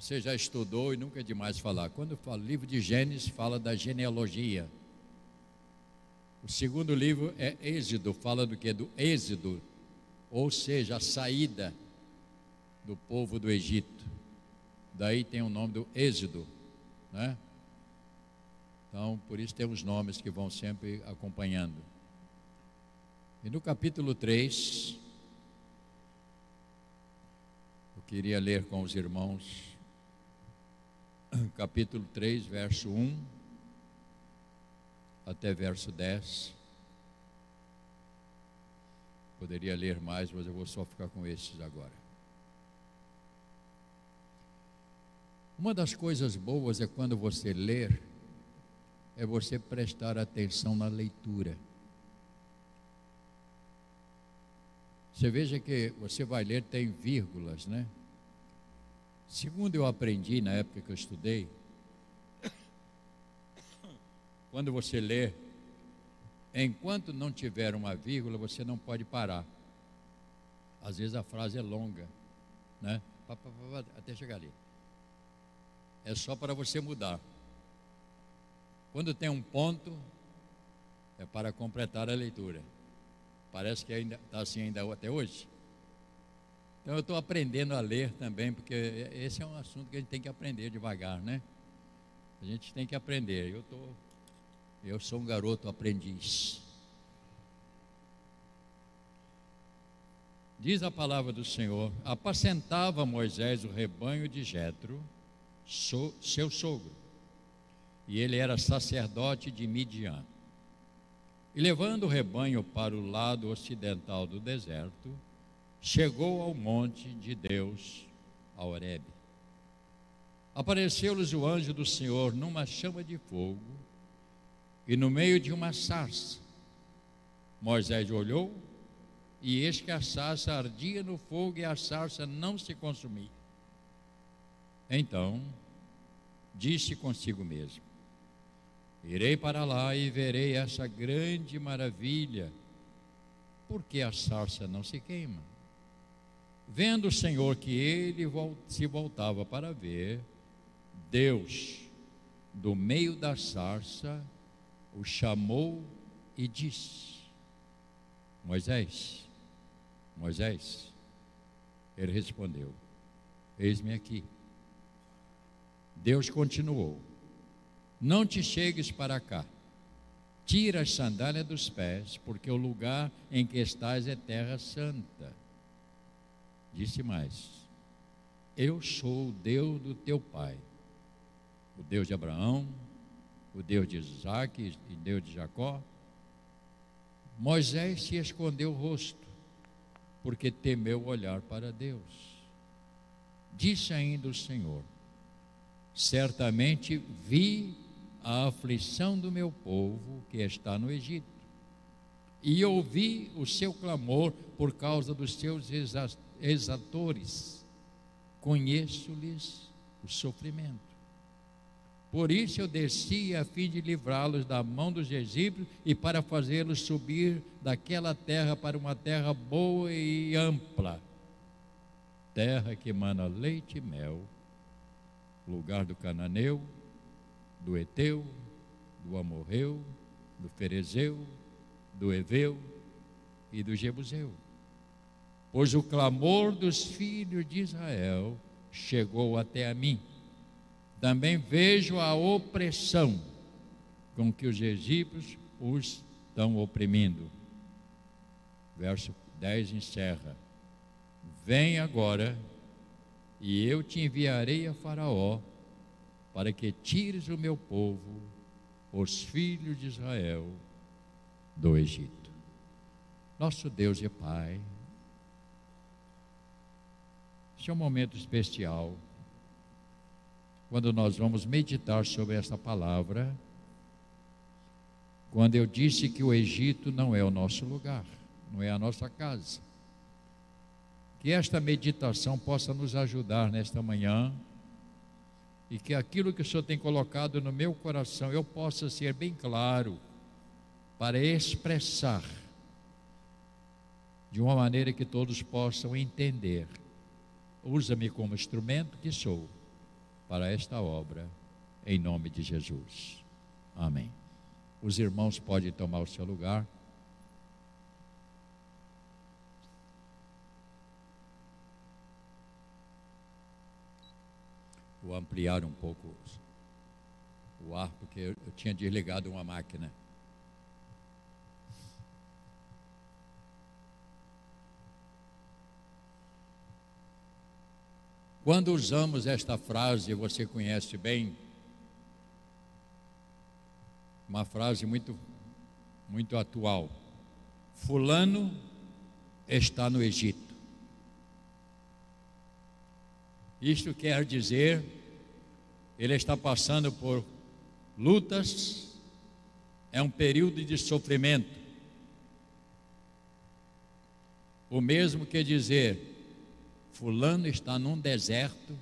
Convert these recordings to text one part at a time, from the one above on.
Você já estudou e nunca é demais falar. Quando fala livro de Gênesis, fala da genealogia. O segundo livro é Êxodo, fala do que? Do êxodo, ou seja, a saída do povo do Egito. Daí tem o nome do Êxodo, né? Então, por isso tem os nomes que vão sempre acompanhando. E no capítulo 3, eu queria ler com os irmãos, capítulo 3, verso 1 até verso 10. Poderia ler mais, mas eu vou só ficar com esses agora. Uma das coisas boas é quando você ler, é você prestar atenção na leitura. Você veja que você vai ler, tem vírgulas, né? Segundo eu aprendi na época que eu estudei, quando você lê, enquanto não tiver uma vírgula, você não pode parar. Às vezes a frase é longa, né? Até chegar ali. É só para você mudar. Quando tem um ponto, é para completar a leitura. Parece que ainda está assim ainda até hoje. Então eu estou aprendendo a ler também, porque esse é um assunto que a gente tem que aprender devagar, né? A gente tem que aprender. Eu estou eu sou um garoto aprendiz. Diz a palavra do Senhor: apacentava Moisés o rebanho de Jetro, seu sogro, e ele era sacerdote de Midian. E levando o rebanho para o lado ocidental do deserto, chegou ao monte de Deus, a Horebe. Apareceu-lhes o anjo do Senhor numa chama de fogo e no meio de uma sarça. Moisés olhou e eis que a sarça ardia no fogo e a sarça não se consumia. Então, disse consigo mesmo: Irei para lá e verei essa grande maravilha, porque a sarça não se queima. Vendo o Senhor que ele se voltava para ver, Deus, do meio da sarça, o chamou e disse: Moisés, Moisés. Ele respondeu: Eis-me aqui. Deus continuou: Não te chegues para cá. Tira as sandálias dos pés, porque o lugar em que estás é terra santa. Disse mais: Eu sou o Deus do teu pai, o Deus de Abraão, o Deus de Isaac e Deus de Jacó. Moisés se escondeu o rosto, porque temeu olhar para Deus. Disse ainda o Senhor: Certamente vi a aflição do meu povo que está no Egito, e ouvi o seu clamor por causa dos seus exatores. Conheço-lhes o sofrimento por isso eu desci a fim de livrá-los da mão dos egípcios e para fazê-los subir daquela terra para uma terra boa e ampla, terra que emana leite e mel, lugar do cananeu, do Eteu, do Amorreu, do Ferezeu, do Eveu e do Jebuseu. Pois o clamor dos filhos de Israel chegou até a mim também vejo a opressão com que os egípcios os estão oprimindo. Verso 10 encerra: Vem agora, e eu te enviarei a Faraó, para que tires o meu povo, os filhos de Israel, do Egito. Nosso Deus e Pai, este é um momento especial quando nós vamos meditar sobre essa palavra, quando eu disse que o Egito não é o nosso lugar, não é a nossa casa. Que esta meditação possa nos ajudar nesta manhã e que aquilo que o Senhor tem colocado no meu coração eu possa ser bem claro para expressar de uma maneira que todos possam entender. Usa-me como instrumento que sou para esta obra, em nome de Jesus. Amém. Os irmãos podem tomar o seu lugar. Vou ampliar um pouco o ar, porque eu, tinha desligado uma máquina. Quando usamos esta frase, você conhece bem, uma frase muito, muito atual. Fulano está no Egito. Isto quer dizer, ele está passando por lutas, é um período de sofrimento. O mesmo que dizer, Fulano está num deserto.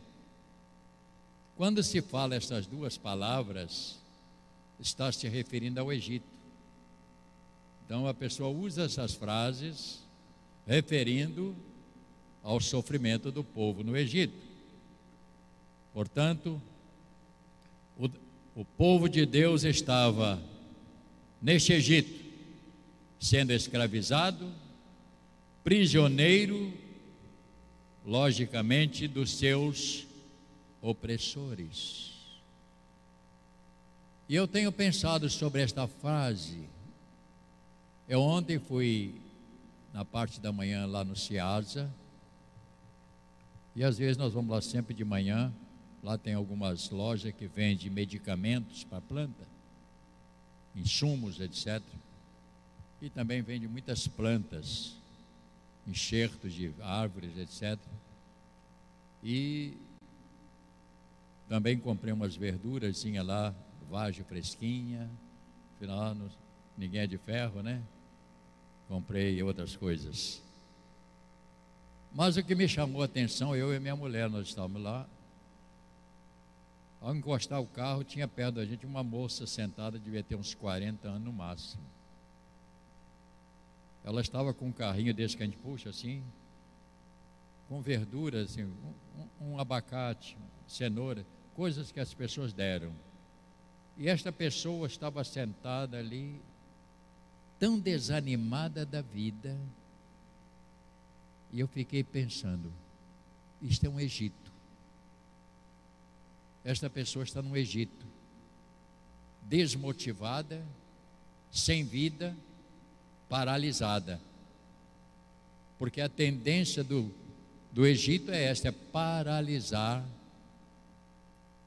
Quando se fala essas duas palavras, está se referindo ao Egito. Então a pessoa usa essas frases referindo ao sofrimento do povo no Egito. Portanto, o, o povo de Deus estava neste Egito, sendo escravizado, prisioneiro, logicamente, dos seus opressores. E eu tenho pensado sobre esta frase. Eu ontem fui na parte da manhã lá no Ciasa, e às vezes nós vamos lá sempre de manhã Lá tem algumas lojas que vendem medicamentos para planta, insumos, etc. E também vende muitas plantas, enxertos de árvores, etc. E também comprei umas verduras, lá vagem fresquinha, afinal ninguém é de ferro, né? Comprei outras coisas. Mas o que me chamou a atenção, eu e minha mulher, nós estávamos lá, ao encostar o carro, tinha perto da gente uma moça sentada, devia ter uns 40 anos no máximo. Ela estava com um carrinho desse que a gente puxa assim, com verduras, assim, um, um abacate, cenoura, coisas que as pessoas deram. E esta pessoa estava sentada ali, tão desanimada da vida, e eu fiquei pensando: isto é um Egito. Esta pessoa está no Egito, desmotivada, sem vida, paralisada. Porque a tendência do, do Egito é esta: é paralisar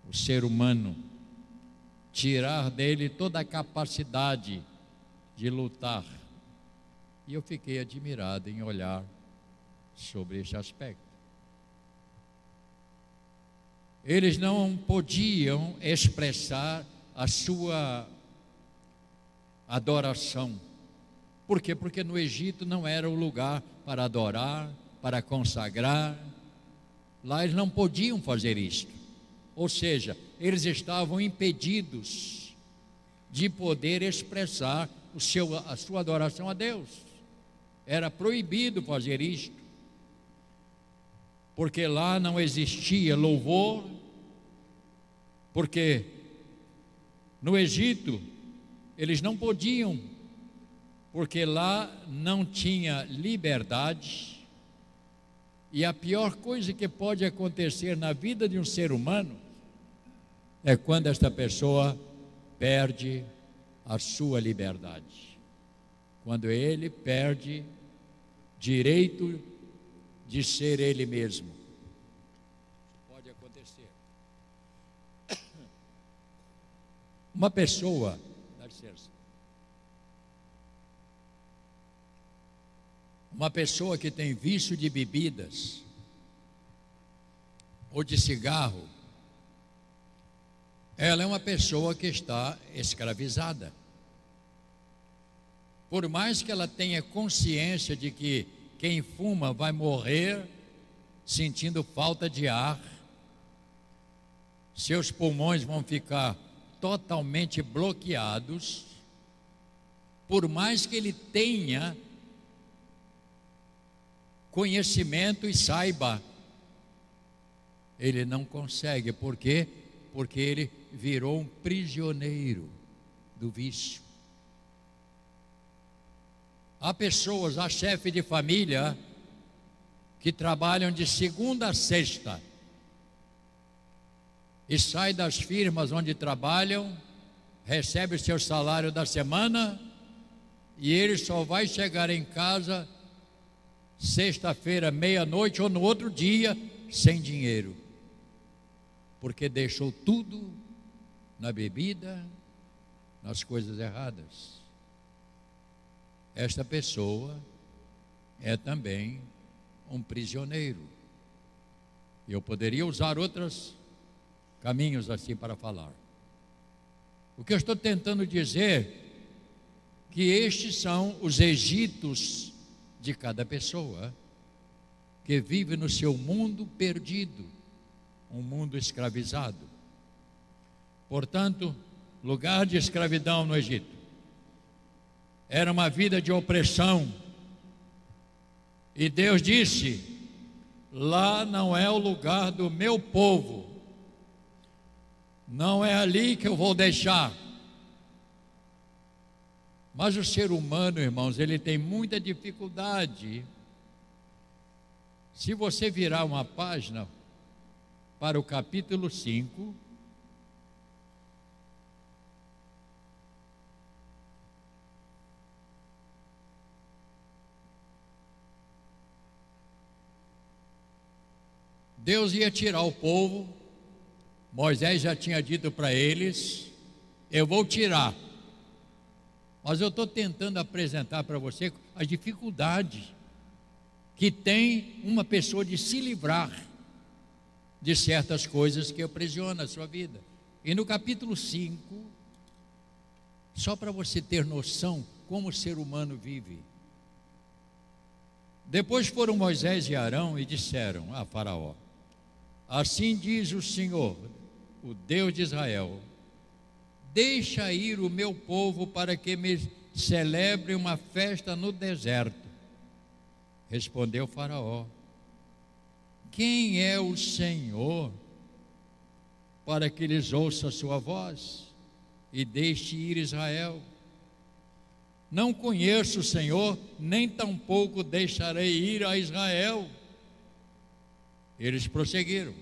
o ser humano, tirar dele toda a capacidade de lutar. E eu fiquei admirado em olhar sobre este aspecto eles não podiam expressar a sua adoração. Por quê? Porque no Egito não era o lugar para adorar, para consagrar. Lá eles não podiam fazer isto. Ou seja, eles estavam impedidos de poder expressar o seu, a sua adoração a Deus. Era proibido fazer isto porque lá não existia louvor, porque no Egito eles não podiam, porque lá não tinha liberdade. E a pior coisa que pode acontecer na vida de um ser humano é quando esta pessoa perde a sua liberdade. Quando ele perde direito de ser ele mesmo. Pode acontecer. Uma pessoa, dá licença. Uma pessoa que tem vício de bebidas ou de cigarro, ela é uma pessoa que está escravizada. Por mais que ela tenha consciência de que quem fuma vai morrer sentindo falta de ar, seus pulmões vão ficar totalmente bloqueados, por mais que ele tenha conhecimento e saiba, ele não consegue. Por quê? Porque ele virou um prisioneiro do vício. Há pessoas, há chefe de família, que trabalham de segunda a sexta e sai das firmas onde trabalham, recebe o seu salário da semana e ele só vai chegar em casa sexta-feira, meia-noite ou no outro dia sem dinheiro, porque deixou tudo na bebida, nas coisas erradas. Esta pessoa é também um prisioneiro. Eu poderia usar outros caminhos assim para falar. O que eu estou tentando dizer que estes são os egitos de cada pessoa que vive no seu mundo perdido, um mundo escravizado. Portanto, lugar de escravidão no Egito era uma vida de opressão. E Deus disse: lá não é o lugar do meu povo, não é ali que eu vou deixar. Mas o ser humano, irmãos, ele tem muita dificuldade. Se você virar uma página para o capítulo 5, Deus ia tirar o povo, Moisés já tinha dito para eles: Eu vou tirar. Mas eu estou tentando apresentar para você as dificuldades que tem uma pessoa de se livrar de certas coisas que aprisionam a sua vida. E no capítulo 5, só para você ter noção como o ser humano vive. Depois foram Moisés e Arão e disseram a Faraó: Assim diz o Senhor, o Deus de Israel: Deixa ir o meu povo para que me celebre uma festa no deserto. Respondeu Faraó: Quem é o Senhor para que lhes ouça a sua voz e deixe ir Israel? Não conheço o Senhor, nem tampouco deixarei ir a Israel. Eles prosseguiram.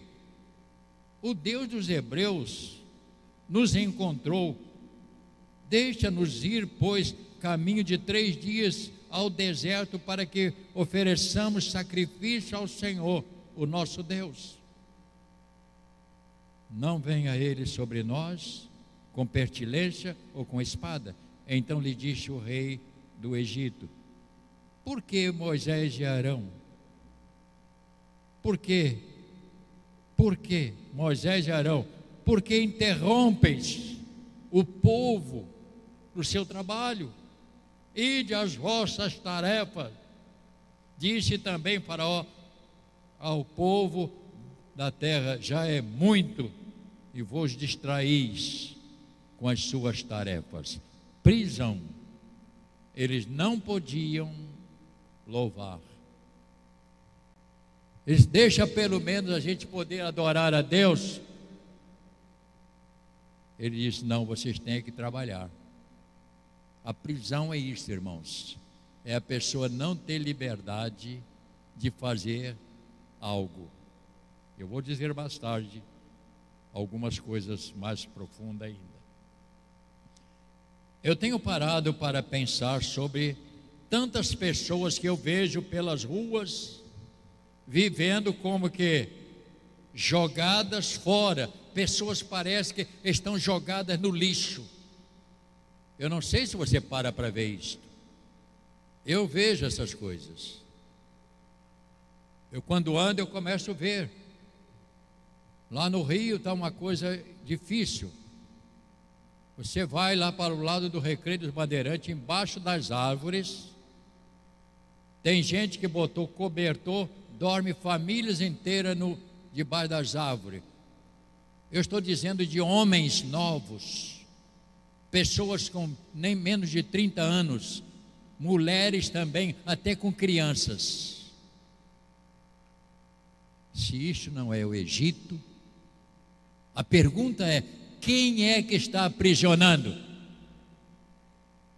O Deus dos Hebreus nos encontrou. Deixa-nos ir, pois, caminho de três dias ao deserto para que ofereçamos sacrifício ao Senhor, o nosso Deus. Não venha ele sobre nós com pertilência ou com espada. Então lhe disse o rei do Egito: Por que Moisés e Arão? Por que? Por que Moisés e Arão? Porque interrompes o povo no seu trabalho. Ide as vossas tarefas. Disse também Faraó ao povo da terra: já é muito, e vos distraís com as suas tarefas. Prisão. Eles não podiam louvar. Eles deixa pelo menos a gente poder adorar a Deus. Ele disse: Não, vocês têm que trabalhar. A prisão é isso, irmãos. É a pessoa não ter liberdade de fazer algo. Eu vou dizer mais tarde algumas coisas mais profundas ainda. Eu tenho parado para pensar sobre tantas pessoas que eu vejo pelas ruas, vivendo como que jogadas fora. Pessoas parecem que estão jogadas no lixo eu não sei se você para para ver isto. Eu vejo essas coisas. Eu quando ando eu começo a ver. Lá no Rio está uma coisa difícil. Você vai lá para o lado do Recreio dos Bandeirantes, embaixo das árvores. Tem gente que botou cobertor, dorme famílias inteiras no, debaixo das árvores. Eu estou dizendo de homens novos pessoas com nem menos de 30 anos, mulheres também, até com crianças. Se isto não é o Egito, a pergunta é: quem é que está aprisionando?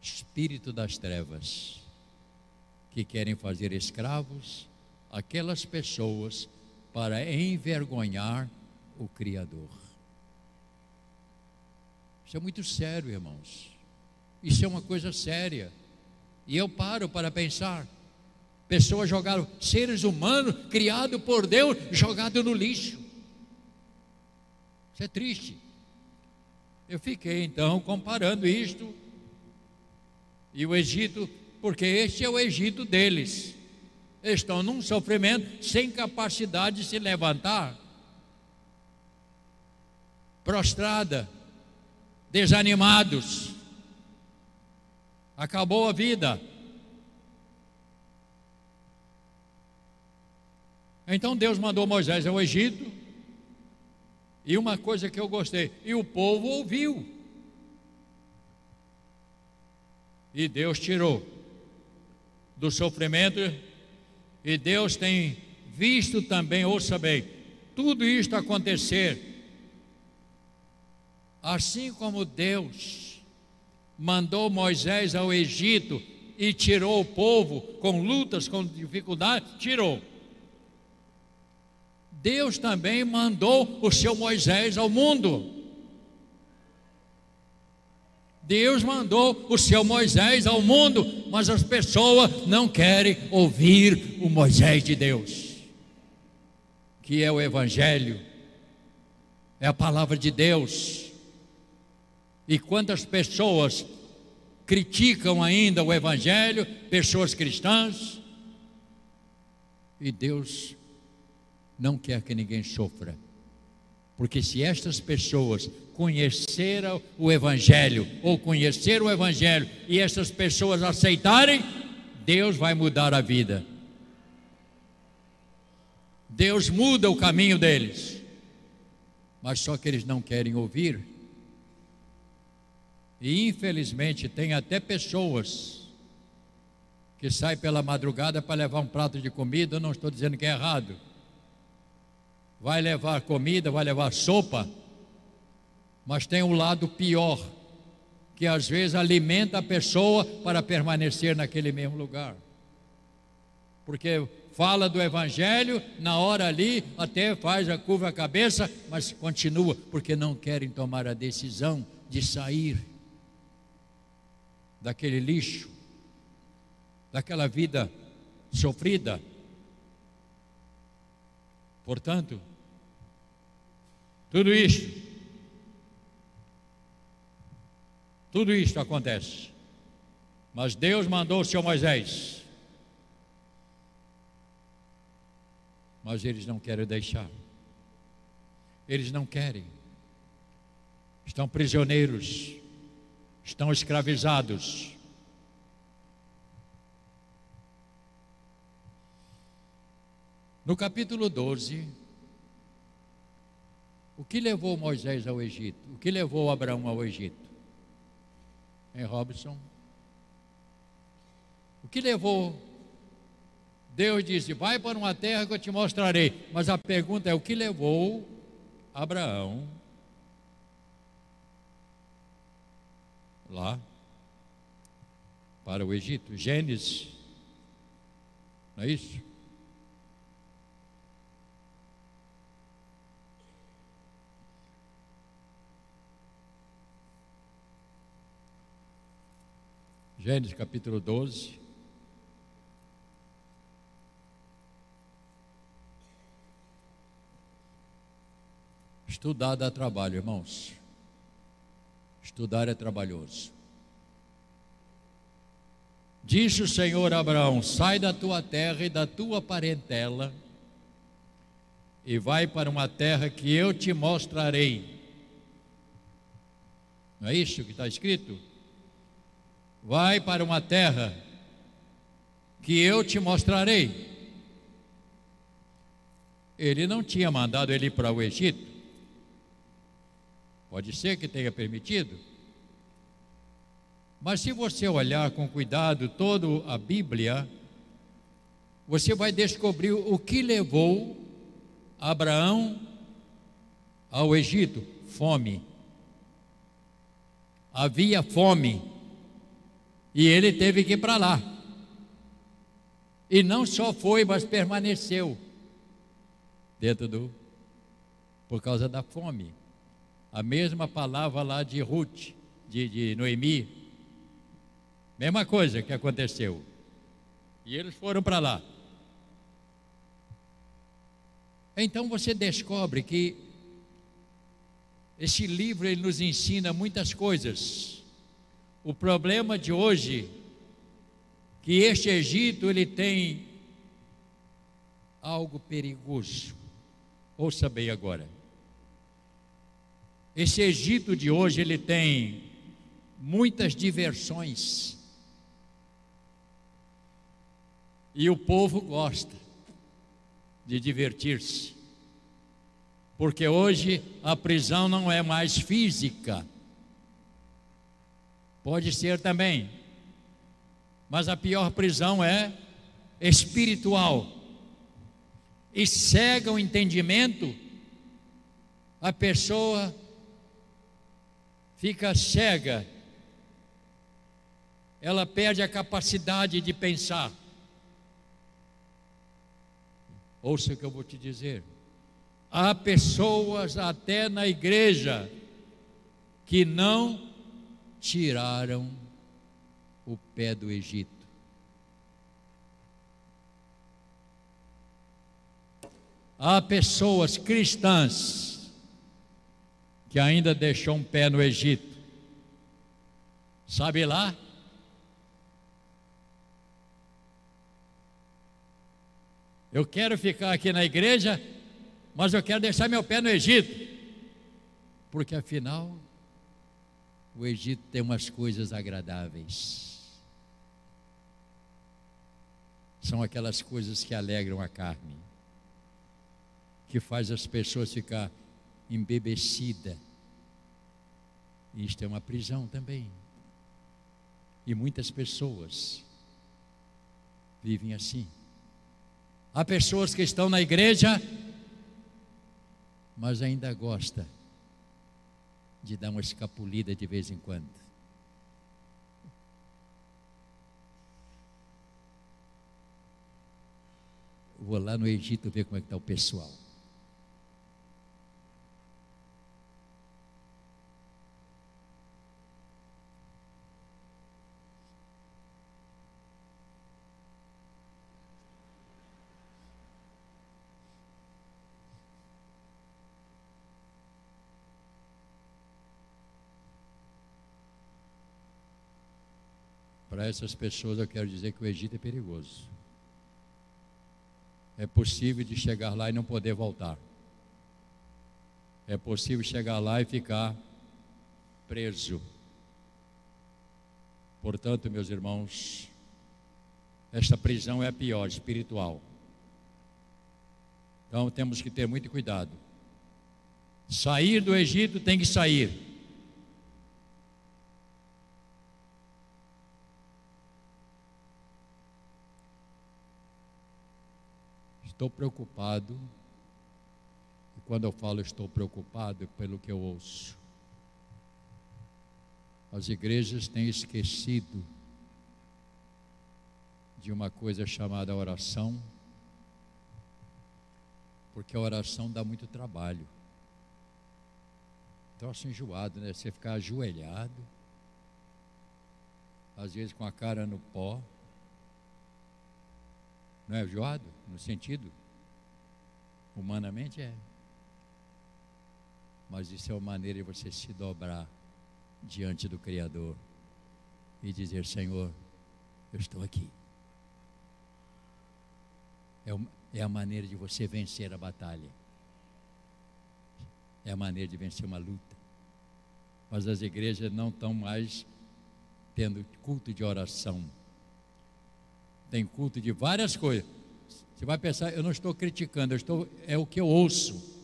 Espírito das trevas, que querem fazer escravos aquelas pessoas para envergonhar o Criador. Isso é muito sério, irmãos. Isso é uma coisa séria. E eu paro para pensar. Pessoas jogaram, seres humanos criados por Deus, jogados no lixo. Isso é triste. Eu fiquei então comparando isto e o Egito, porque este é o Egito deles. Estão num sofrimento sem capacidade de se levantar, prostrada, desanimados. Acabou a vida. Então Deus mandou Moisés ao Egito e uma coisa que eu gostei, e o povo ouviu. E Deus tirou do sofrimento, e Deus tem visto também, ouça bem, tudo isto acontecer. Assim como Deus mandou Moisés ao Egito e tirou o povo com lutas, com dificuldades, tirou. Deus também mandou o seu Moisés ao mundo. Deus mandou o seu Moisés ao mundo, mas as pessoas não querem ouvir o Moisés de Deus, que é o Evangelho, é a palavra de Deus. E quantas pessoas criticam ainda o Evangelho, pessoas cristãs, e Deus não quer que ninguém sofra. Porque se estas pessoas conheceram o Evangelho, ou conhecer o Evangelho, e estas pessoas aceitarem, Deus vai mudar a vida. Deus muda o caminho deles. Mas só que eles não querem ouvir. E infelizmente tem até pessoas que saem pela madrugada para levar um prato de comida, eu não estou dizendo que é errado vai levar comida, vai levar sopa, mas tem um lado pior, que às vezes alimenta a pessoa para permanecer naquele mesmo lugar. Porque fala do Evangelho, na hora ali até faz a curva a cabeça, mas continua, porque não querem tomar a decisão de sair daquele lixo, daquela vida sofrida. Portanto, tudo isto, tudo isto acontece. Mas Deus mandou o Senhor Moisés. Mas eles não querem deixar. Eles não querem. Estão prisioneiros. Estão escravizados. No capítulo 12, o que levou Moisés ao Egito? O que levou Abraão ao Egito? Em Robson? O que levou? Deus disse: Vai para uma terra que eu te mostrarei. Mas a pergunta é: o que levou Abraão lá para o Egito? Gênesis, não é isso? Gênesis capítulo 12. Estudar dá trabalho, irmãos. Estudar é trabalhoso. Disse o Senhor a Abraão: Sai da tua terra e da tua parentela, e vai para uma terra que eu te mostrarei. Não é isso que está escrito? Vai para uma terra que eu te mostrarei. Ele não tinha mandado ele para o Egito. Pode ser que tenha permitido. Mas se você olhar com cuidado toda a Bíblia, você vai descobrir o que levou Abraão ao Egito, fome. Havia fome e ele teve que ir para lá. E não só foi, mas permaneceu dentro do. por causa da fome. A mesma palavra lá de Ruth, de, de Noemi. Mesma coisa que aconteceu. E eles foram para lá. Então você descobre que esse livro ele nos ensina muitas coisas. O problema de hoje que este Egito ele tem algo perigoso. Ouça bem agora. Esse Egito de hoje ele tem muitas diversões. E o povo gosta de divertir-se. Porque hoje a prisão não é mais física. Pode ser também. Mas a pior prisão é espiritual. E cega o entendimento, a pessoa fica cega, ela perde a capacidade de pensar. Ouça o que eu vou te dizer. Há pessoas até na igreja que não tiraram o pé do Egito. Há pessoas cristãs que ainda deixou um pé no Egito. Sabe lá? Eu quero ficar aqui na igreja, mas eu quero deixar meu pé no Egito. Porque afinal, o Egito tem umas coisas agradáveis. São aquelas coisas que alegram a carne, que faz as pessoas ficar embebecida. Isto é uma prisão também. E muitas pessoas vivem assim. Há pessoas que estão na igreja, mas ainda gosta de dar uma escapulida de vez em quando. Vou lá no Egito ver como é que está o pessoal. Para essas pessoas eu quero dizer que o Egito é perigoso. É possível de chegar lá e não poder voltar. É possível chegar lá e ficar preso. Portanto, meus irmãos, esta prisão é a pior, espiritual. Então temos que ter muito cuidado. Sair do Egito tem que sair. Estou preocupado. E quando eu falo estou preocupado, é pelo que eu ouço. As igrejas têm esquecido de uma coisa chamada oração, porque a oração dá muito trabalho. Troço enjoado, né? Você ficar ajoelhado, às vezes com a cara no pó. Não é enjoado? No sentido? Humanamente é. Mas isso é uma maneira de você se dobrar diante do Criador e dizer: Senhor, eu estou aqui. É, é a maneira de você vencer a batalha. É a maneira de vencer uma luta. Mas as igrejas não estão mais tendo culto de oração tem culto de várias coisas. Você vai pensar, eu não estou criticando, eu estou, é o que eu ouço.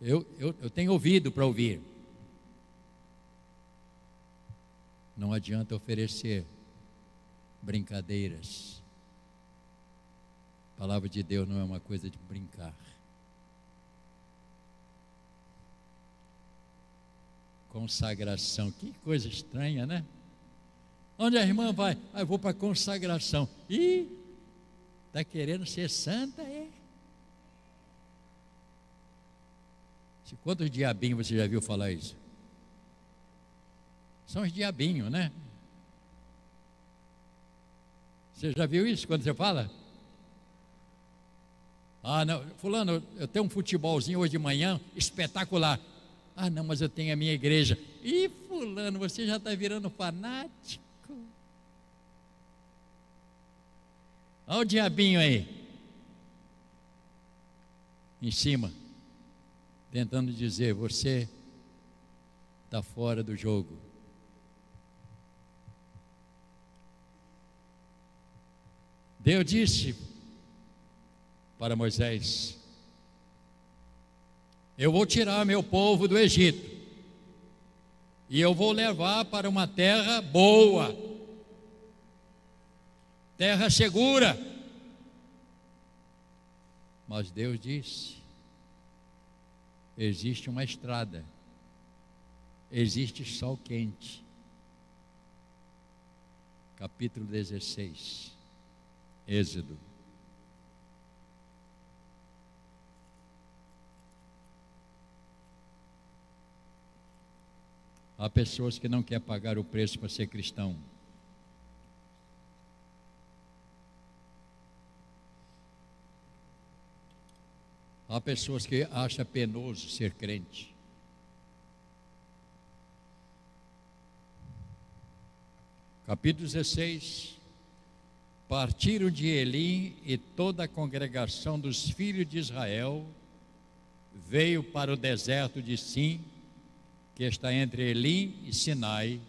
Eu, eu, eu tenho ouvido para ouvir. Não adianta oferecer brincadeiras palavra de Deus não é uma coisa de brincar. Consagração, que coisa estranha, né? Onde a irmã vai? Ah, eu vou para consagração. E está querendo ser santa, é? Quantos diabinhos você já viu falar isso? São os diabinhos, né? Você já viu isso quando você fala? Ah, não, fulano, eu tenho um futebolzinho hoje de manhã espetacular. Ah, não, mas eu tenho a minha igreja. Ih, fulano, você já está virando fanático. Olha o diabinho aí. Em cima. Tentando dizer, você está fora do jogo. Deus disse para Moisés: Eu vou tirar meu povo do Egito, e eu vou levar para uma terra boa, terra segura. Mas Deus disse: existe uma estrada, existe sol quente. Capítulo 16, Êxodo. Há pessoas que não querem pagar o preço para ser cristão. Há pessoas que acham penoso ser crente. Capítulo 16. Partiram de Elim e toda a congregação dos filhos de Israel veio para o deserto de Sim que está entre Elim e Sinai,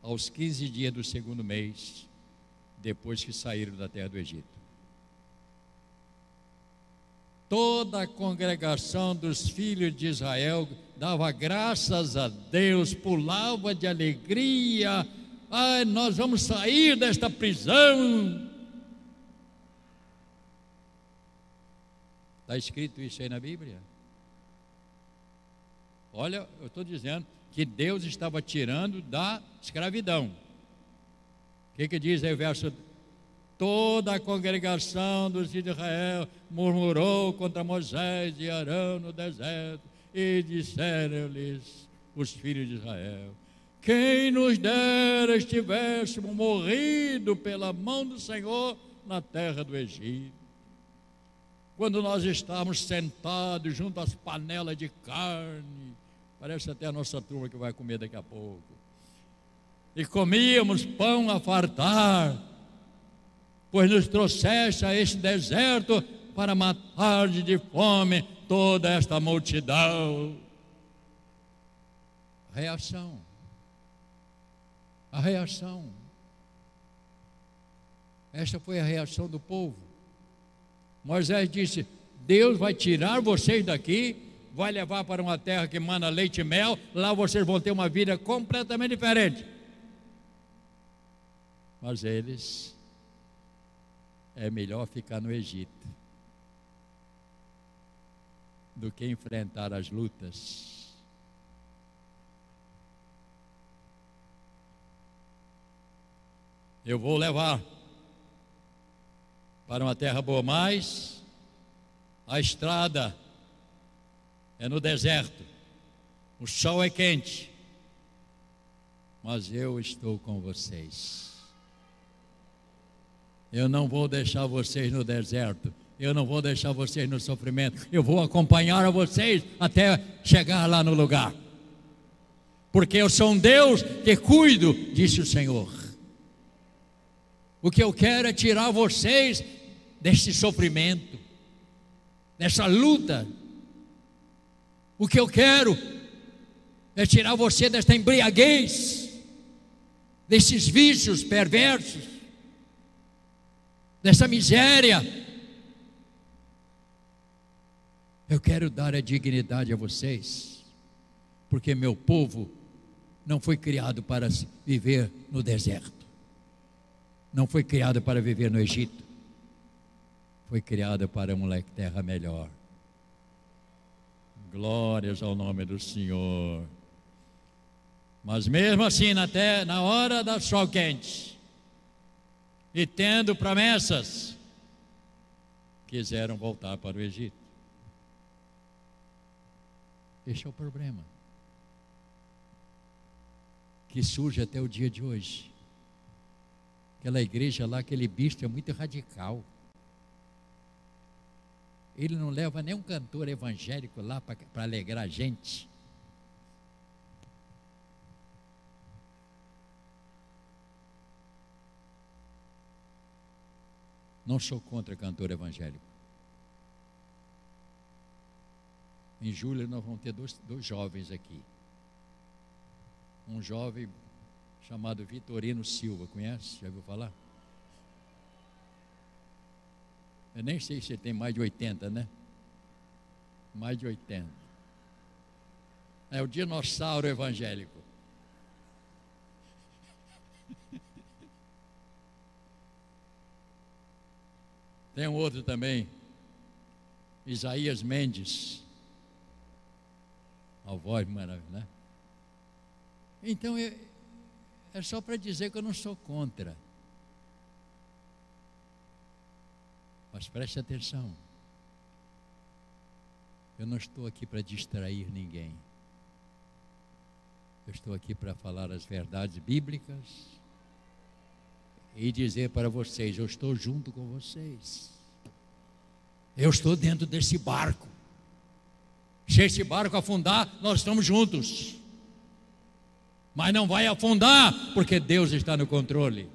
aos 15 dias do segundo mês, depois que saíram da terra do Egito. Toda a congregação dos filhos de Israel dava graças a Deus, pulava de alegria. Ai, nós vamos sair desta prisão. Está escrito isso aí na Bíblia? Olha, eu estou dizendo que Deus estava tirando da escravidão. O que, que diz aí o verso? Toda a congregação dos filhos de Israel murmurou contra Moisés e Arão no deserto, e disseram-lhes os filhos de Israel: Quem nos dera estivéssemos morrido pela mão do Senhor na terra do Egito quando nós estávamos sentados junto às panelas de carne, Parece até a nossa turma que vai comer daqui a pouco. E comíamos pão a fartar, pois nos trouxeste a este deserto para matar de fome toda esta multidão. Reação. A reação. Esta foi a reação do povo. Moisés disse: Deus vai tirar vocês daqui vai levar para uma terra que manda leite e mel, lá vocês vão ter uma vida completamente diferente. Mas eles, é melhor ficar no Egito do que enfrentar as lutas. Eu vou levar para uma terra boa, mas a estrada é no deserto, o sol é quente, mas eu estou com vocês. Eu não vou deixar vocês no deserto, eu não vou deixar vocês no sofrimento, eu vou acompanhar a vocês até chegar lá no lugar. Porque eu sou um Deus que cuido, disse o Senhor. O que eu quero é tirar vocês desse sofrimento, dessa luta, o que eu quero é tirar você desta embriaguez, desses vícios perversos, dessa miséria. Eu quero dar a dignidade a vocês, porque meu povo não foi criado para viver no deserto, não foi criado para viver no Egito, foi criada para uma terra melhor. Glórias ao nome do Senhor. Mas mesmo assim, na, terra, na hora da sol quente, e tendo promessas, quiseram voltar para o Egito. Este é o problema que surge até o dia de hoje. Aquela igreja lá, aquele bicho é muito radical. Ele não leva nem um cantor evangélico lá para alegrar a gente. Não sou contra cantor evangélico. Em julho nós vamos ter dois, dois jovens aqui. Um jovem chamado Vitorino Silva, conhece? Já ouviu falar? Eu nem sei se ele tem mais de 80, né? Mais de 80. É o dinossauro evangélico. Tem um outro também, Isaías Mendes. A voz maravilhosa, né? Então, é, é só para dizer que eu não sou contra. Mas preste atenção. Eu não estou aqui para distrair ninguém. Eu estou aqui para falar as verdades bíblicas e dizer para vocês: eu estou junto com vocês. Eu estou dentro desse barco. Se esse barco afundar, nós estamos juntos. Mas não vai afundar, porque Deus está no controle.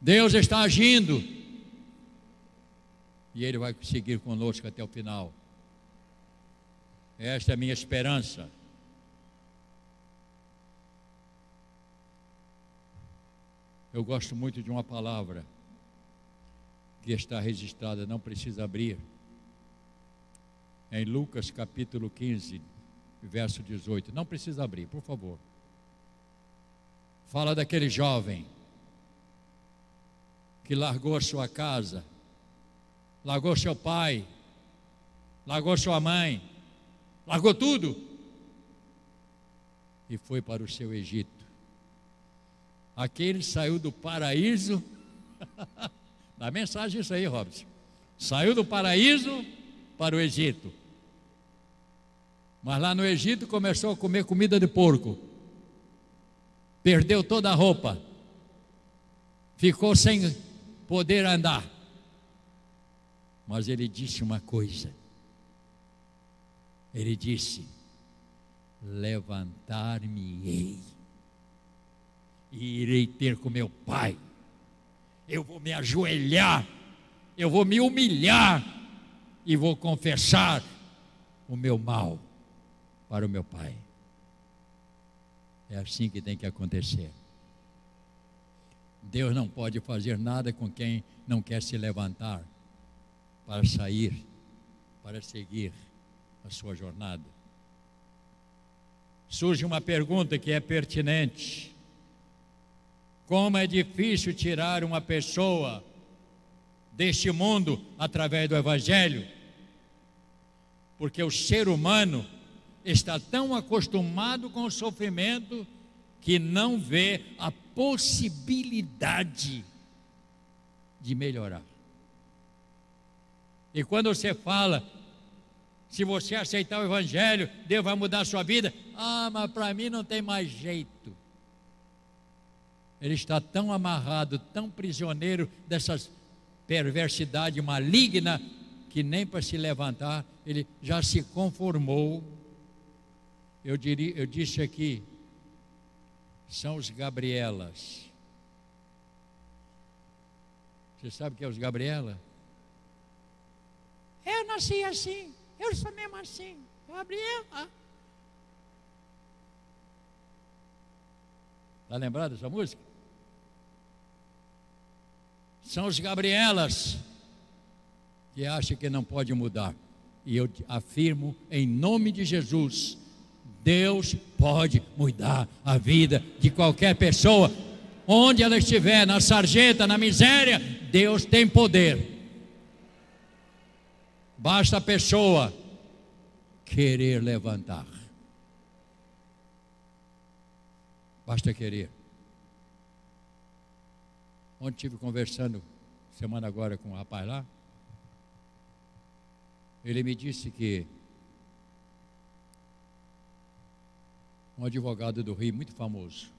Deus está agindo. E Ele vai seguir conosco até o final. Esta é a minha esperança. Eu gosto muito de uma palavra que está registrada, não precisa abrir. Em Lucas capítulo 15, verso 18. Não precisa abrir, por favor. Fala daquele jovem que largou a sua casa, largou seu pai, largou sua mãe, largou tudo e foi para o seu Egito. Aquele saiu do paraíso. Dá mensagem isso aí, Robson. Saiu do paraíso para o Egito. Mas lá no Egito começou a comer comida de porco. Perdeu toda a roupa. Ficou sem poder andar. Mas ele disse uma coisa. Ele disse: Levantar-me-ei e irei ter com meu pai. Eu vou me ajoelhar, eu vou me humilhar e vou confessar o meu mal para o meu pai. É assim que tem que acontecer. Deus não pode fazer nada com quem não quer se levantar para sair, para seguir a sua jornada. Surge uma pergunta que é pertinente. Como é difícil tirar uma pessoa deste mundo através do Evangelho, porque o ser humano está tão acostumado com o sofrimento que não vê a possibilidade de melhorar. E quando você fala, se você aceitar o Evangelho, Deus vai mudar a sua vida, ah, mas para mim não tem mais jeito ele está tão amarrado, tão prisioneiro dessas perversidade maligna que nem para se levantar ele já se conformou. Eu, diria, eu disse aqui, são os Gabrielas. Você sabe o que é os Gabriela? Eu nasci assim, eu sou mesmo assim, Gabriela. Está lembrado dessa música? São os Gabrielas que acham que não pode mudar. E eu afirmo em nome de Jesus, Deus pode mudar a vida de qualquer pessoa. onde ela estiver, na sarjeta, na miséria, Deus tem poder. Basta a pessoa querer levantar. Basta querer. Ontem estive conversando, semana agora, com um rapaz lá. Ele me disse que um advogado do Rio muito famoso.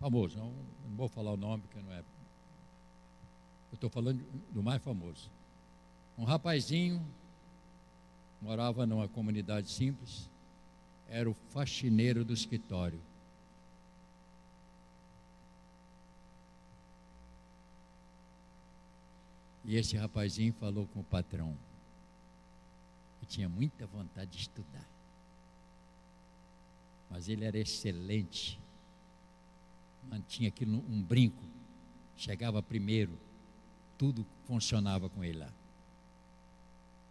Famoso, não, não vou falar o nome, porque não é. Eu estou falando do mais famoso. Um rapazinho morava numa comunidade simples, era o faxineiro do escritório. E esse rapazinho falou com o patrão que tinha muita vontade de estudar. Mas ele era excelente. Mantinha aquilo um brinco. Chegava primeiro. Tudo funcionava com ele lá.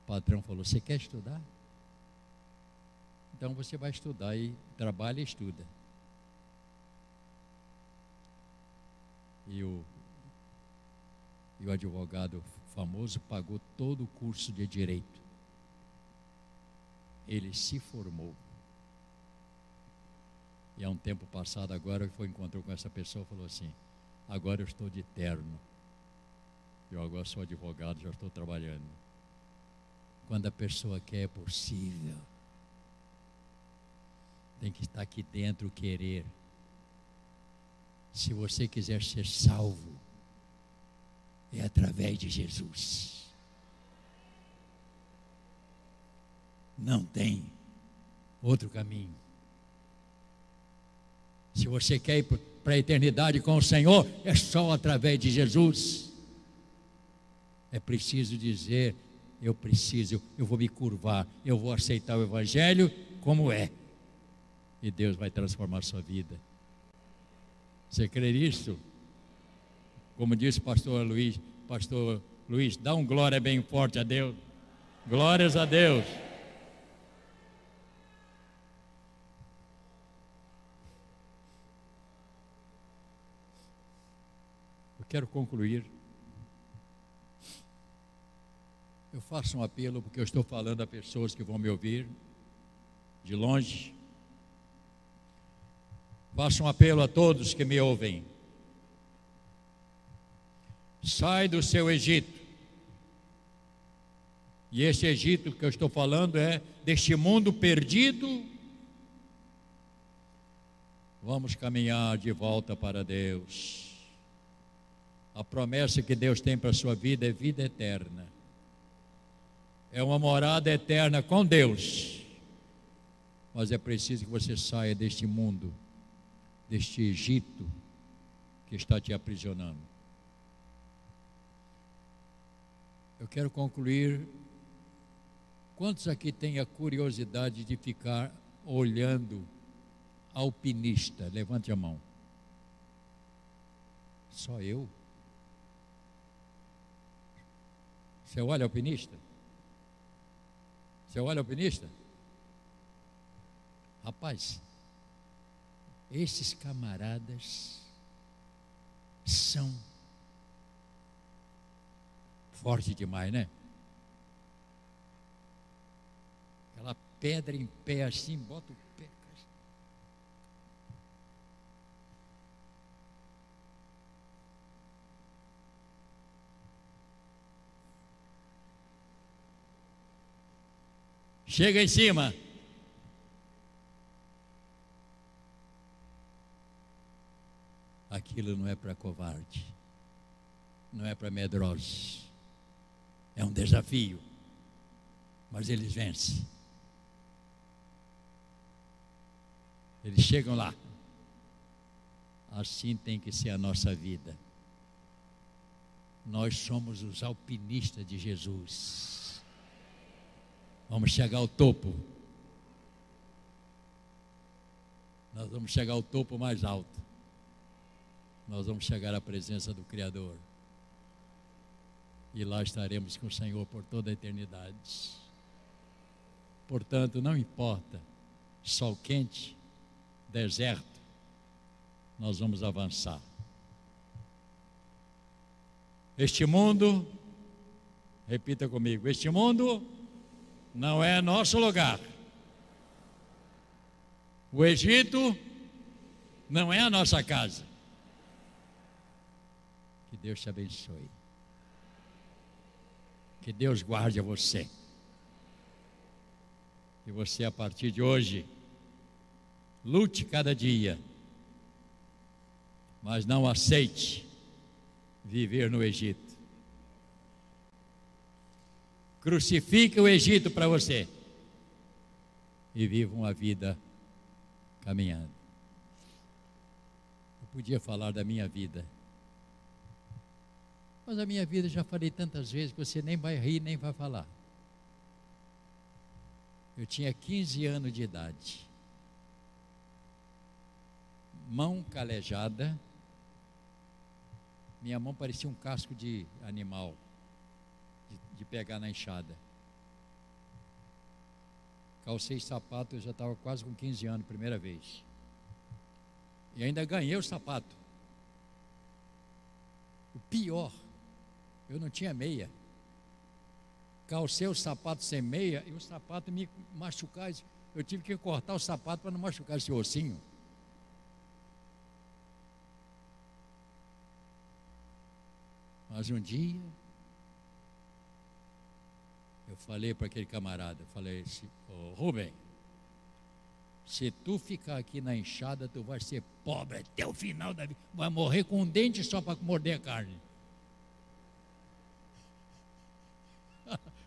O patrão falou: Você quer estudar? Então você vai estudar e trabalha e estuda. E o e o advogado famoso pagou todo o curso de direito. Ele se formou. E há um tempo passado, agora, foi encontrou com essa pessoa e falou assim: Agora eu estou de terno. Eu agora sou advogado, já estou trabalhando. Quando a pessoa quer, é possível. Tem que estar aqui dentro querer. Se você quiser ser salvo, é através de Jesus. Não tem outro caminho. Se você quer ir para a eternidade com o Senhor, é só através de Jesus. É preciso dizer: eu preciso, eu vou me curvar, eu vou aceitar o Evangelho como é. E Deus vai transformar a sua vida. Você crê nisso? Como disse o pastor Luiz, pastor Luiz, dá um glória bem forte a Deus. Glórias a Deus. Eu quero concluir. Eu faço um apelo porque eu estou falando a pessoas que vão me ouvir de longe. Faço um apelo a todos que me ouvem sai do seu Egito. E esse Egito que eu estou falando é deste mundo perdido. Vamos caminhar de volta para Deus. A promessa que Deus tem para a sua vida é vida eterna. É uma morada eterna com Deus. Mas é preciso que você saia deste mundo, deste Egito que está te aprisionando. Eu quero concluir. Quantos aqui têm a curiosidade de ficar olhando alpinista? Levante a mão. Só eu? Você olha alpinista? Você olha alpinista? Rapaz, esses camaradas são forte demais, né? Aquela pedra em pé assim, bota o pé. Chega em cima. Aquilo não é para covarde, não é para medrosos. É um desafio, mas eles vencem. Eles chegam lá. Assim tem que ser a nossa vida. Nós somos os alpinistas de Jesus. Vamos chegar ao topo. Nós vamos chegar ao topo mais alto. Nós vamos chegar à presença do Criador e lá estaremos com o Senhor por toda a eternidade. Portanto, não importa sol quente, deserto, nós vamos avançar. Este mundo, repita comigo, este mundo não é nosso lugar. O Egito não é a nossa casa. Que Deus te abençoe. Que Deus guarde a você. Que você, a partir de hoje, lute cada dia, mas não aceite viver no Egito. Crucifique o Egito para você e viva uma vida caminhando. Eu podia falar da minha vida, mas a minha vida já falei tantas vezes que você nem vai rir nem vai falar. Eu tinha 15 anos de idade, mão calejada, minha mão parecia um casco de animal, de, de pegar na enxada. Calcei sapato, eu já estava quase com 15 anos, primeira vez. E ainda ganhei o sapato. O pior, eu não tinha meia. Calcei o sapato sem meia e o sapato me machucar. Eu tive que cortar o sapato para não machucar esse ossinho. Mas um dia eu falei para aquele camarada, falei, oh, Rubem, se tu ficar aqui na enxada, tu vai ser pobre até o final da vida. Vai morrer com um dente só para morder a carne.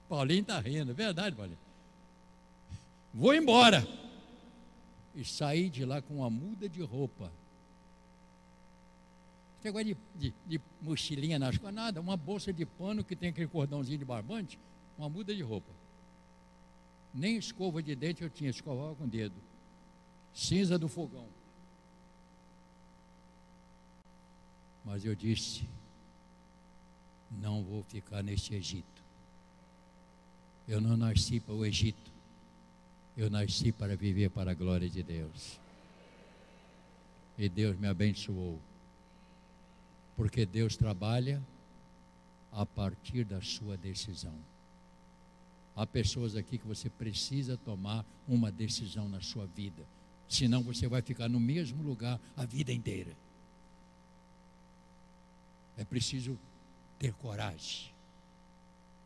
Paulinho está rindo, é verdade, Paulinho. Vou embora. E saí de lá com uma muda de roupa. Negócio de, de, de mochilinha nas costas, nada, uma bolsa de pano que tem aquele cordãozinho de barbante uma muda de roupa. Nem escova de dente eu tinha, escovava com o dedo. Cinza do fogão. Mas eu disse: não vou ficar neste Egito. Eu não nasci para o Egito. Eu nasci para viver para a glória de Deus. E Deus me abençoou. Porque Deus trabalha a partir da sua decisão. Há pessoas aqui que você precisa tomar uma decisão na sua vida. Senão você vai ficar no mesmo lugar a vida inteira. É preciso ter coragem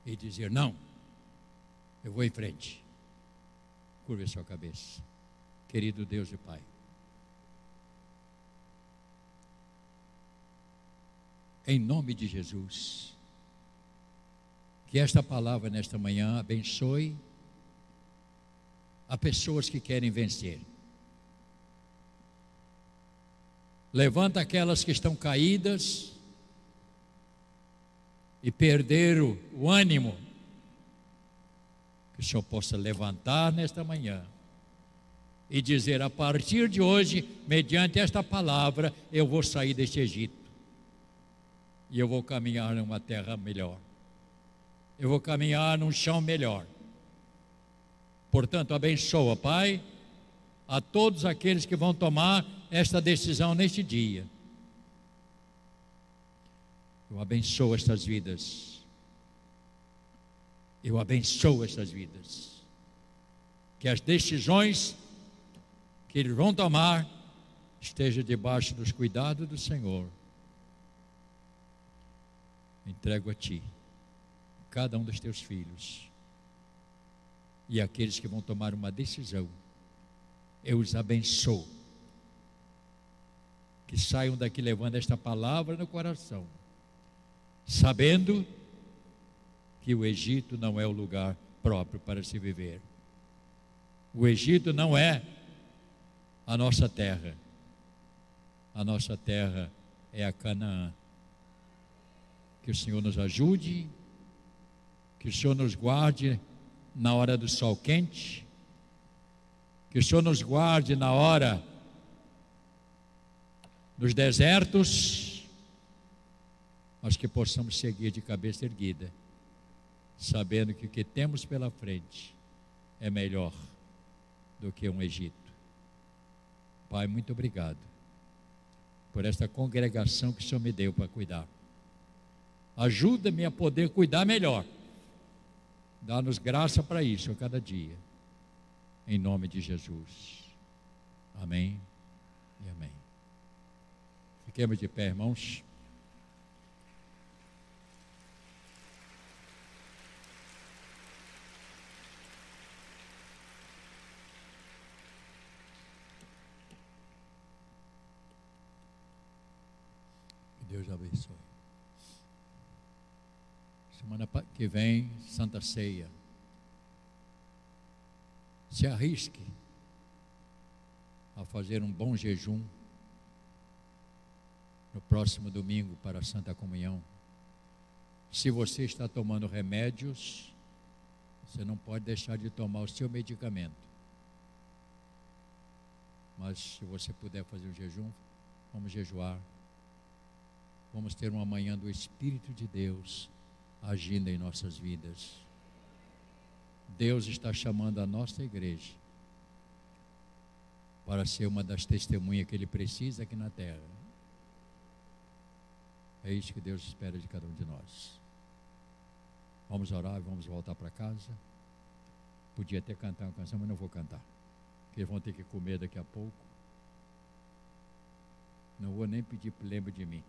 e dizer: não, eu vou em frente. Curva sua cabeça. Querido Deus e Pai. Em nome de Jesus. Que esta palavra nesta manhã abençoe a pessoas que querem vencer. Levanta aquelas que estão caídas e perderam o ânimo. Que o Senhor possa levantar nesta manhã e dizer: a partir de hoje, mediante esta palavra, eu vou sair deste Egito e eu vou caminhar numa terra melhor eu vou caminhar num chão melhor. Portanto, abençoa, Pai, a todos aqueles que vão tomar esta decisão neste dia. Eu abençoo estas vidas. Eu abençoo estas vidas. Que as decisões que eles vão tomar estejam debaixo dos cuidados do Senhor. Entrego a Ti cada um dos teus filhos. E aqueles que vão tomar uma decisão, eu os abençoo. Que saiam daqui levando esta palavra no coração, sabendo que o Egito não é o lugar próprio para se viver. O Egito não é a nossa terra. A nossa terra é a Canaã. Que o Senhor nos ajude que o Senhor nos guarde na hora do sol quente. Que o Senhor nos guarde na hora dos desertos. Mas que possamos seguir de cabeça erguida, sabendo que o que temos pela frente é melhor do que um Egito. Pai, muito obrigado. por esta congregação que o Senhor me deu para cuidar. Ajuda-me a poder cuidar melhor. Dá-nos graça para isso a cada dia. Em nome de Jesus. Amém e amém. Fiquemos de pé, irmãos. Deus abençoe. Semana que vem, Santa Ceia. Se arrisque a fazer um bom jejum no próximo domingo para a Santa Comunhão. Se você está tomando remédios, você não pode deixar de tomar o seu medicamento. Mas se você puder fazer um jejum, vamos jejuar vamos ter uma manhã do Espírito de Deus agindo em nossas vidas. Deus está chamando a nossa igreja para ser uma das testemunhas que Ele precisa aqui na terra. É isso que Deus espera de cada um de nós. Vamos orar, vamos voltar para casa. Podia até cantar uma canção, mas não vou cantar. Porque vão ter que comer daqui a pouco. Não vou nem pedir lembra de mim.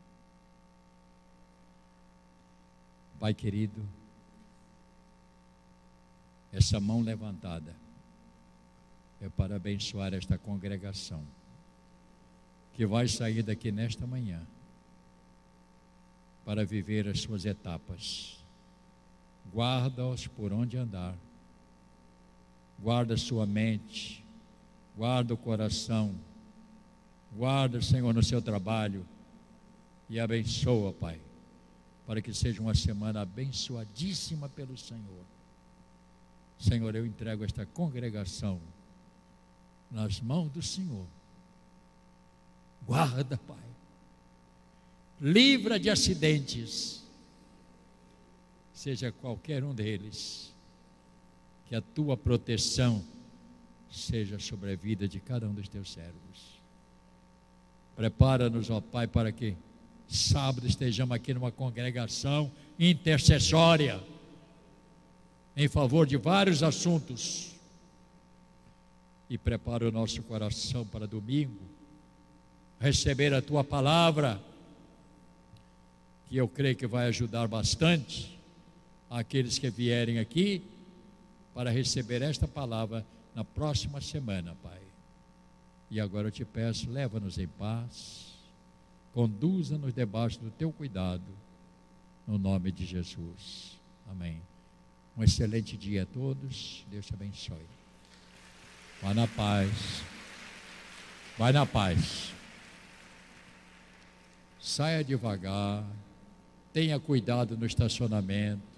Pai querido, essa mão levantada é para abençoar esta congregação que vai sair daqui nesta manhã para viver as suas etapas. Guarda-os por onde andar, guarda sua mente, guarda o coração, guarda, Senhor, no seu trabalho. E abençoa, Pai para que seja uma semana abençoadíssima pelo Senhor. Senhor, eu entrego esta congregação nas mãos do Senhor. Guarda, Pai. Livra de acidentes, seja qualquer um deles. Que a tua proteção seja sobre a vida de cada um dos teus servos. Prepara-nos, ó Pai, para que sábado estejamos aqui numa congregação intercessória em favor de vários assuntos e prepara o nosso coração para domingo receber a tua palavra que eu creio que vai ajudar bastante aqueles que vierem aqui para receber esta palavra na próxima semana, Pai. E agora eu te peço, leva-nos em paz conduza-nos debaixo do teu cuidado, no nome de Jesus. Amém. Um excelente dia a todos. Deus te abençoe. Vá na paz. Vai na paz. Saia devagar. Tenha cuidado no estacionamento.